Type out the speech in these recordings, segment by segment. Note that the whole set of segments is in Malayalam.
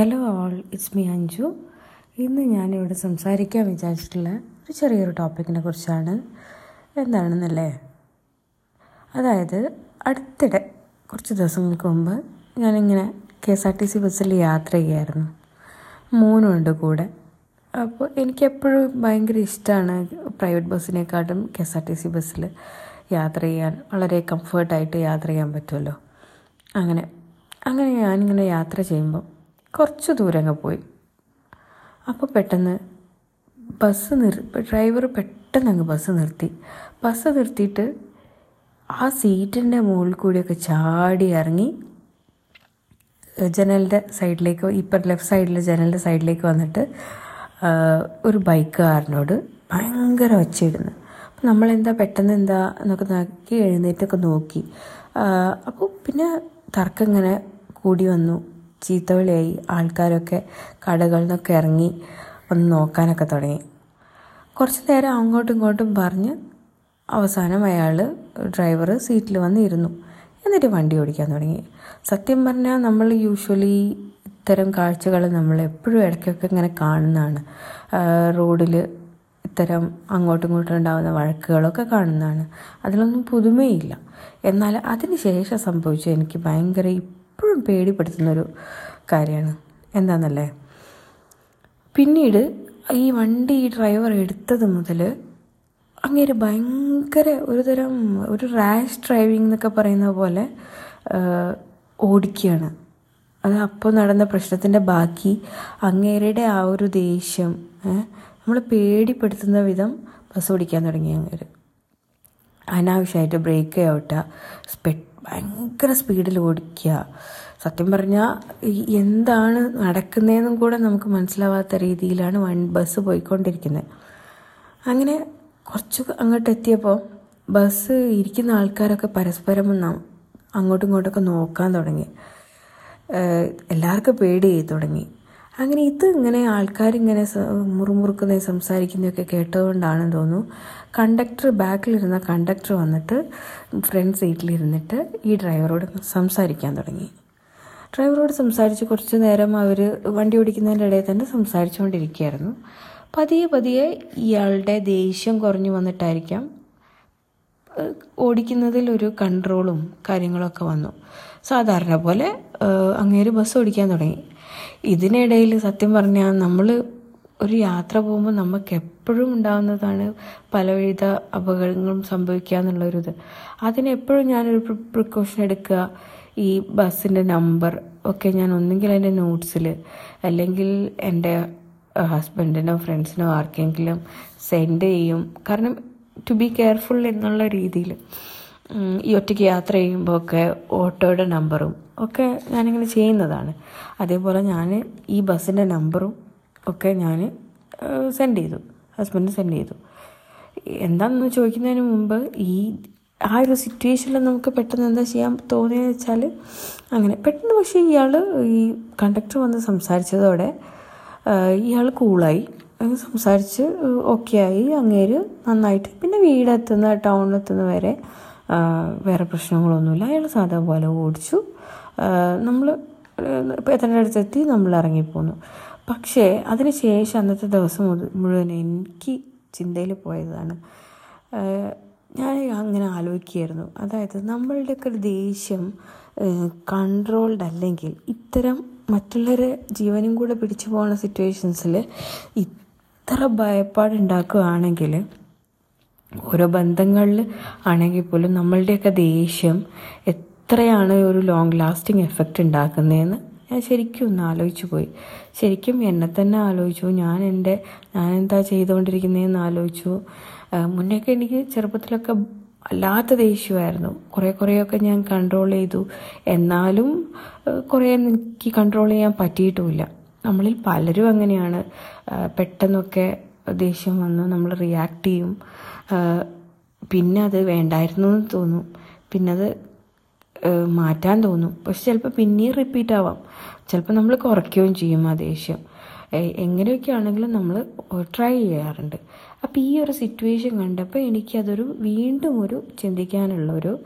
Hello all it's me Anju ഇന്ന് ഞാനിവിടെ സംസാരിക്കാൻ വിചാരിച്ചിട്ടുള്ള ഒരു ചെറിയൊരു ടോപ്പിക്കിനെ കുറിച്ചാണ്. എന്താണെന്നല്ലേ? അതായത് അടുത്തിടെ കുറച്ച് ദിവസങ്ങൾക്ക് മുമ്പ് ഞാനിങ്ങനെ K S R T C ബസ്സിൽ യാത്ര ചെയ്യായിരുന്നു. മൂന്നുണ്ട് കൂടെ. അപ്പോൾ എനിക്കെപ്പോഴും ഭയങ്കര ഇഷ്ടമാണ് private ബസ്സിനെക്കാട്ടും K S R T C ബസ്സിൽ യാത്ര ചെയ്യാൻ. വളരെ കംഫർട്ടായിട്ട് യാത്ര ചെയ്യാൻ പറ്റുമല്ലോ. അങ്ങനെ അങ്ങനെ ഞാനിങ്ങനെ യാത്ര ചെയ്യുമ്പോൾ കുറച്ച് ദൂരങ്ങ് പോയി. അപ്പോൾ പെട്ടെന്ന് ബസ് നിർ ഡ്രൈവർ പെട്ടെന്ന് അങ്ങ് ബസ് നിർത്തി. ബസ് നിർത്തിയിട്ട് ആ സീറ്റിന്റെ മുകളിൽ കൂടിയൊക്കെ ചാടി ഇറങ്ങി ജനലിന്റെ സൈഡിലേക്ക് ഇപ്പം ലെഫ്റ്റ് സൈഡിലെ ജനലിന്റെ സൈഡിലേക്ക് വന്നിട്ട് ഒരു ബൈക്കുകാരനോട് ഭയങ്കര ഒച്ചയിടുന്നു. അപ്പം നമ്മളെന്താ പെട്ടെന്ന് എന്താ എന്നൊക്കെ നോക്കി എഴുന്നേറ്റൊക്കെ നോക്കി. അപ്പോൾ പിന്നെ തർക്കം ഇങ്ങനെ കൂടി വന്നു. ചീത്തവിളിയായി ആൾക്കാരൊക്കെ കടകളിൽ നിന്നൊക്കെ ഇറങ്ങി ഒന്ന് നോക്കാനൊക്കെ തുടങ്ങി. കുറച്ച് നേരം അങ്ങോട്ടും ഇങ്ങോട്ടും പറഞ്ഞ് അവസാനം അയാൾ ഡ്രൈവർ സീറ്റിൽ വന്നിരുന്നു. എന്നിട്ട് വണ്ടി ഓടിക്കാൻ തുടങ്ങി. സത്യം പറഞ്ഞാൽ നമ്മൾ യൂഷ്വലി ഇത്തരം കാഴ്ചകൾ നമ്മൾ എപ്പോഴും ഇടയ്ക്കൊക്കെ ഇങ്ങനെ കാണുന്നതാണ്. റോഡിൽ ഇത്തരം അങ്ങോട്ടും ഇങ്ങോട്ടും ഉണ്ടാകുന്ന വഴക്കുകളൊക്കെ കാണുന്നതാണ്. അതിലൊന്നും പുതുമയില്ല. എന്നാൽ അതിന് ശേഷം സംഭവിച്ച എനിക്ക് ഭയങ്കര ഇപ്പോഴും പേടിപ്പെടുത്തുന്നൊരു കാര്യമാണ്. എന്താണെന്നല്ലേ പിന്നീട് ഈ വണ്ടി ഈ ഡ്രൈവർ എടുത്തത് മുതൽ അങ്ങേര് ഭയങ്കര ഒരു തരം ഒരു റാഷ് ഡ്രൈവിംഗ് എന്നൊക്കെ പറയുന്ന പോലെ ഓടിക്കുകയാണ് അത് അപ്പോൾ നടന്ന പ്രശ്നത്തിന്റെ ബാക്കി. അങ്ങേരുടെ ആ ഒരു ദേഷ്യം നമ്മൾ പേടിപ്പെടുത്തുന്ന വിധം ബസ് ഓടിക്കാൻ തുടങ്ങി അങ്ങേര്. അനാവശ്യമായിട്ട് ബ്രേക്ക് ഔട്ടുക സ്പെ ഭയങ്കര സ്പീഡിൽ ഓടിക്കുക. സത്യം പറഞ്ഞാൽ എന്താണ് നടക്കുന്നതെന്നും കൂടെ നമുക്ക് മനസ്സിലാവാത്ത രീതിയിലാണ് വൺ ബസ് പോയിക്കൊണ്ടിരിക്കുന്നത് അങ്ങനെ കുറച്ച് അങ്ങോട്ട് എത്തിയപ്പോൾ ബസ് ഇരിക്കുന്ന ആൾക്കാരൊക്കെ പരസ്പരം അങ്ങോട്ടും ഇങ്ങോട്ടൊക്കെ നോക്കാൻ തുടങ്ങി. എല്ലാവർക്കും പേടി തുടങ്ങി. അങ്ങനെ ഇത് ഇങ്ങനെ ആൾക്കാരിങ്ങനെ മുറുമുറുക്കുന്ന സംസാരിക്കുന്നതൊക്കെ കേട്ടതുകൊണ്ടാണെന്ന് തോന്നുന്നു. കണ്ടക്ടർ ബാക്കിലിരുന്ന കണ്ടക്ടർ വന്നിട്ട് ഫ്രണ്ട് സീറ്റിലിരുന്നിട്ട് ഈ ഡ്രൈവറോട് സംസാരിക്കാൻ തുടങ്ങി. ഡ്രൈവറോട് സംസാരിച്ച് കുറച്ച് നേരം അവർ വണ്ടി ഓടിക്കുന്നതിന്റെ ഇടയിൽ തന്നെ സംസാരിച്ചുകൊണ്ടിരിക്കുകയായിരുന്നു. പതിയെ പതിയെ ഇയാളുടെ ദേഷ്യം കുറഞ്ഞു വന്നിട്ടായിരിക്കാം ഓടിക്കുന്നതിൽ ഒരു കൺട്രോളും കാര്യങ്ങളൊക്കെ വന്നു. സാധാരണ പോലെ അങ്ങേര് ബസ് ഓടിക്കാൻ തുടങ്ങി. ഇതിനിടയിൽ സത്യം പറഞ്ഞാൽ നമ്മൾ ഒരു യാത്ര പോകുമ്പോൾ നമുക്ക് എപ്പോഴും ഉണ്ടാകുന്നതാണ് പലവിധ അപകടങ്ങളും സംഭവിക്കുക എന്നുള്ളൊരിത്. അതിനെപ്പോഴും ഞാനൊരു പ്രിക്കോഷൻ എടുക്കുക. ഈ ബസ്സിന്റെ നമ്പർ ഒക്കെ ഞാൻ ഒന്നുകിൽ എന്റെ നോട്ട്സിൽ അല്ലെങ്കിൽ എന്റെ ഹസ്ബൻഡിനോ ഫ്രണ്ട്സിനോ ആർക്കെങ്കിലും സെൻഡ് ചെയ്യും. കാരണം ടു ബി കെയർഫുൾ എന്നുള്ള രീതിയിൽ ഈ ഒറ്റയ്ക്ക് യാത്ര ചെയ്യുമ്പോൾ ഒക്കെ ഓട്ടോയുടെ നമ്പറും ഒക്കെ ഞാനിങ്ങനെ ചെയ്യുന്നതാണ്. അതേപോലെ ഞാൻ ഈ ബസ്സിന്റെ നമ്പറും ഒക്കെ ഞാൻ സെൻഡ് ചെയ്തു. ഹസ്ബൻഡ് സെൻഡ് ചെയ്തു. എന്താണെന്ന് ചോദിക്കുന്നതിന് മുമ്പ് ഈ ആ ഒരു സിറ്റുവേഷനിൽ നമുക്ക് പെട്ടെന്ന് എന്താ ചെയ്യാൻ തോന്നിയെന്ന് വെച്ചാൽ അങ്ങനെ പെട്ടെന്ന് പക്ഷേ ഇയാൾ ഈ കണ്ടക്ടർ വന്ന് സംസാരിച്ചതോടെ ഇയാൾ കൂളായി സംസാരിച്ച് ഓക്കെ ആയി അങ്ങേര് നന്നായിട്ട്. പിന്നെ വീടെത്തുന്ന ടൗണിലെത്തുന്ന വരെ വേറെ പ്രശ്നങ്ങളൊന്നുമില്ല. അയാൾ സാധാ പോലെ ഓടിച്ചു. നമ്മൾ ഇപ്പോൾ എത്ര അടുത്തെത്തി നമ്മൾ ഇറങ്ങിപ്പോന്നു. പക്ഷേ അതിന് ശേഷം അന്നത്തെ ദിവസം മുഴുവൻ എനിക്ക് ചിന്തയിൽ പോയതാണ്. ഞാൻ അങ്ങനെ ആലോചിക്കുകയായിരുന്നു. അതായത് നമ്മളുടെയൊക്കെ ഒരു ദേഷ്യം കൺട്രോൾഡ് അല്ലെങ്കിൽ ഇത്തരം മറ്റുള്ളവരെ ജീവനും കൂടെ പിടിച്ചു പോകുന്ന സിറ്റുവേഷൻസിൽ ഇത്ര ഭയപ്പാടുണ്ടാക്കുകയാണെങ്കിൽ ഓരോ ബന്ധങ്ങളിൽ ആണെങ്കിൽ പോലും നമ്മളുടെയൊക്കെ ദേഷ്യം എത്രയാണ് ഒരു ലോങ് ലാസ്റ്റിംഗ് എഫക്റ്റ് ഉണ്ടാക്കുന്നതെന്ന് ഞാൻ ശരിക്കും ഒന്ന് ആലോചിച്ചു പോയി. ശരിക്കും എന്നെ തന്നെ ആലോചിച്ചു. ഞാൻ എന്റെ ഞാൻ എന്താ ചെയ്തുകൊണ്ടിരിക്കുന്നതെന്ന് ആലോചിച്ചു. മുന്നേയൊക്കെ എനിക്ക് ചെറുപ്പത്തിലൊക്കെ അല്ലാത്ത ദേഷ്യമായിരുന്നു. കുറേ കുറേയൊക്കെ ഞാൻ കൺട്രോൾ ചെയ്തു. എന്നാലും കുറേ എനിക്ക് കൺട്രോൾ ചെയ്യാൻ പറ്റിയിട്ടുമില്ല. നമ്മളിൽ പലരും അങ്ങനെയാണ്. പെട്ടെന്നൊക്കെ ദേഷ്യം വന്ന് നമ്മൾ റിയാക്ട് ചെയ്യും. പിന്നെ അത് വേണ്ടായിരുന്നു എന്ന് തോന്നും. പിന്നെ അത് മാറ്റാൻ തോന്നും. പക്ഷെ ചിലപ്പോൾ പിന്നെയും റിപ്പീറ്റ് ആവാം. ചിലപ്പോൾ നമ്മൾ കുറയ്ക്കുകയും ചെയ്യും ആ ദേഷ്യം. എങ്ങനെയൊക്കെ ആണെങ്കിലും നമ്മൾ ട്രൈ ചെയ്യാറുണ്ട്. അപ്പോൾ ഈ ഒരു സിറ്റുവേഷൻ കണ്ടപ്പോൾ എനിക്കതൊരു വീണ്ടും ഒരു ചിന്തിക്കാനുള്ള ഒരു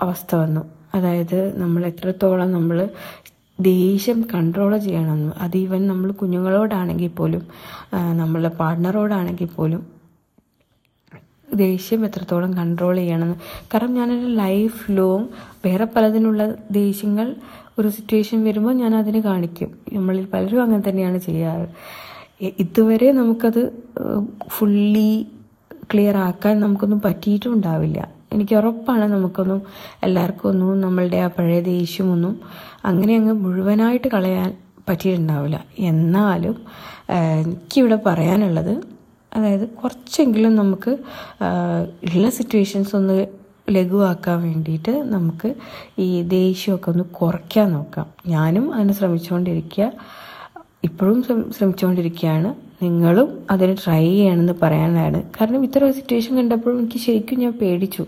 അവസ്ഥ വന്നു. അതായത് നമ്മൾ എത്രത്തോളം നമ്മൾ ദേഷ്യം കൺട്രോൾ ചെയ്യണമെന്ന് അത് ഈവൻ നമ്മൾ കുഞ്ഞുങ്ങളോടാണെങ്കിൽ പോലും നമ്മളുടെ നമ്മളെ പാർട്ട്ണറോടാണെങ്കിൽ പോലും ദേഷ്യം എത്രത്തോളം കൺട്രോൾ ചെയ്യണമെന്ന് കാരണം ഞാനൊരു ലൈഫ് ലോങ് വേറെ പലതിനുള്ള ദേഷ്യങ്ങൾ ഒരു സിറ്റുവേഷൻ വരുമ്പോൾ ഞാൻ അതിന് കാണിക്കും. നമ്മളിൽ പലരും അങ്ങനെ തന്നെയാണ് ചെയ്യാറ്. ഇതുവരെ നമുക്കത് ഫുള്ളി ക്ലിയർ ആക്കാൻ നമുക്കൊന്നും പറ്റിയിട്ടും ഉണ്ടാവില്ല എനിക്ക് ഉറപ്പാണ് നമുക്കൊന്നും എല്ലാവർക്കും ഒന്നും നമ്മളുടെ ആ പഴയ ദേഷ്യമൊന്നും അങ്ങനെ അങ്ങ് മുഴുവനായിട്ട് കളയാൻ പറ്റിയിട്ടുണ്ടാവില്ല. എന്നാലും എനിക്കിവിടെ പറയാനുള്ളത് അതായത് കുറച്ചെങ്കിലും നമുക്ക് ഉള്ള സിറ്റുവേഷൻസ് ഒന്ന് ലഘുവാക്കാൻ വേണ്ടിയിട്ട് നമുക്ക് ഈ ദേഷ്യമൊക്കെ ഒന്ന് കുറയ്ക്കാൻ നോക്കാം. ഞാനും അതിന് ശ്രമിച്ചുകൊണ്ടിരിക്കുക ഇപ്പോഴും ശ്രമ- ശ്രമിച്ചുകൊണ്ടിരിക്കുകയാണ്. നിങ്ങളും അതിന് ട്രൈ ചെയ്യണമെന്ന് പറയാനാണ്. കാരണം ഇത്ര ഒരു സിറ്റുവേഷൻ കണ്ടപ്പോൾ എനിക്ക് ശരിക്കും ഞാൻ പേടിച്ചു.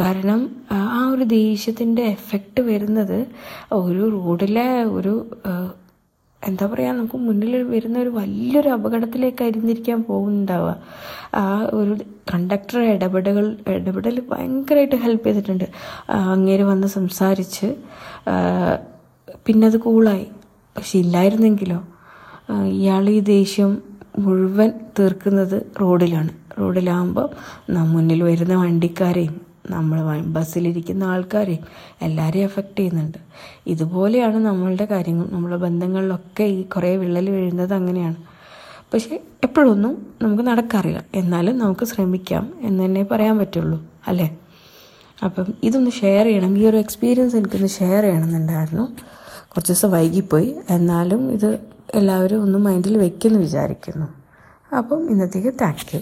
കാരണം ആ ഒരു ദേഷ്യത്തിന്റെ എഫക്റ്റ് വരുന്നത് ഒരു റോഡിലെ ഒരു എന്താ പറയുക നമുക്ക് മുന്നിൽ വരുന്ന ഒരു വലിയൊരു അപകടത്തിലേക്ക് അരിഞ്ഞിരിക്കാൻ പോകുന്നുണ്ടാവുക. ആ ഒരു കണ്ടക്ടർ ഇടപെടുകൾ ഇടപെടൽ ഭയങ്കരമായിട്ട് ഹെൽപ്പ് ചെയ്തിട്ടുണ്ട്. അങ്ങേര് വന്ന് സംസാരിച്ച് പിന്നെ അത് കൂളായി പക്ഷെ ഇല്ലായിരുന്നെങ്കിലോ? ഇയാൾ ഈ ദേഷ്യം മുഴുവൻ തീർക്കുന്നത് റോഡിലാണ്. റോഡിലാകുമ്പോൾ മുന്നിൽ വരുന്ന വണ്ടിക്കാരെയും നമ്മൾ ബസ്സിലിരിക്കുന്ന ആൾക്കാരെയും എല്ലാവരെയും എഫക്റ്റ് ചെയ്യുന്നുണ്ട്. ഇതുപോലെയാണ് നമ്മളുടെ കാര്യങ്ങൾ നമ്മളെ ബന്ധങ്ങളിലൊക്കെ ഈ കുറേ വിള്ളൽ വീഴുന്നത് അങ്ങനെയാണ്. പക്ഷേ എപ്പോഴൊന്നും നമുക്ക് നടക്കാറില്ല. എന്നാലും നമുക്ക് ശ്രമിക്കാം എന്ന് തന്നെ പറയാൻ പറ്റുള്ളൂ അല്ലേ? അപ്പം ഇതൊന്ന് ഷെയർ ചെയ്യണം. ഈ ഒരു എക്സ്പീരിയൻസ് എനിക്കൊന്ന് ഷെയർ ചെയ്യണമെന്നുണ്ടായിരുന്നു. കുറച്ച് ദിവസം വൈകിപ്പോയി. എന്നാലും ഇത് എല്ലാവരും ഒന്ന് മൈൻഡിൽ വെക്കുമെന്ന് വിചാരിക്കുന്നു. അപ്പം ഇന്നത്തേക്ക് താങ്ക് യു.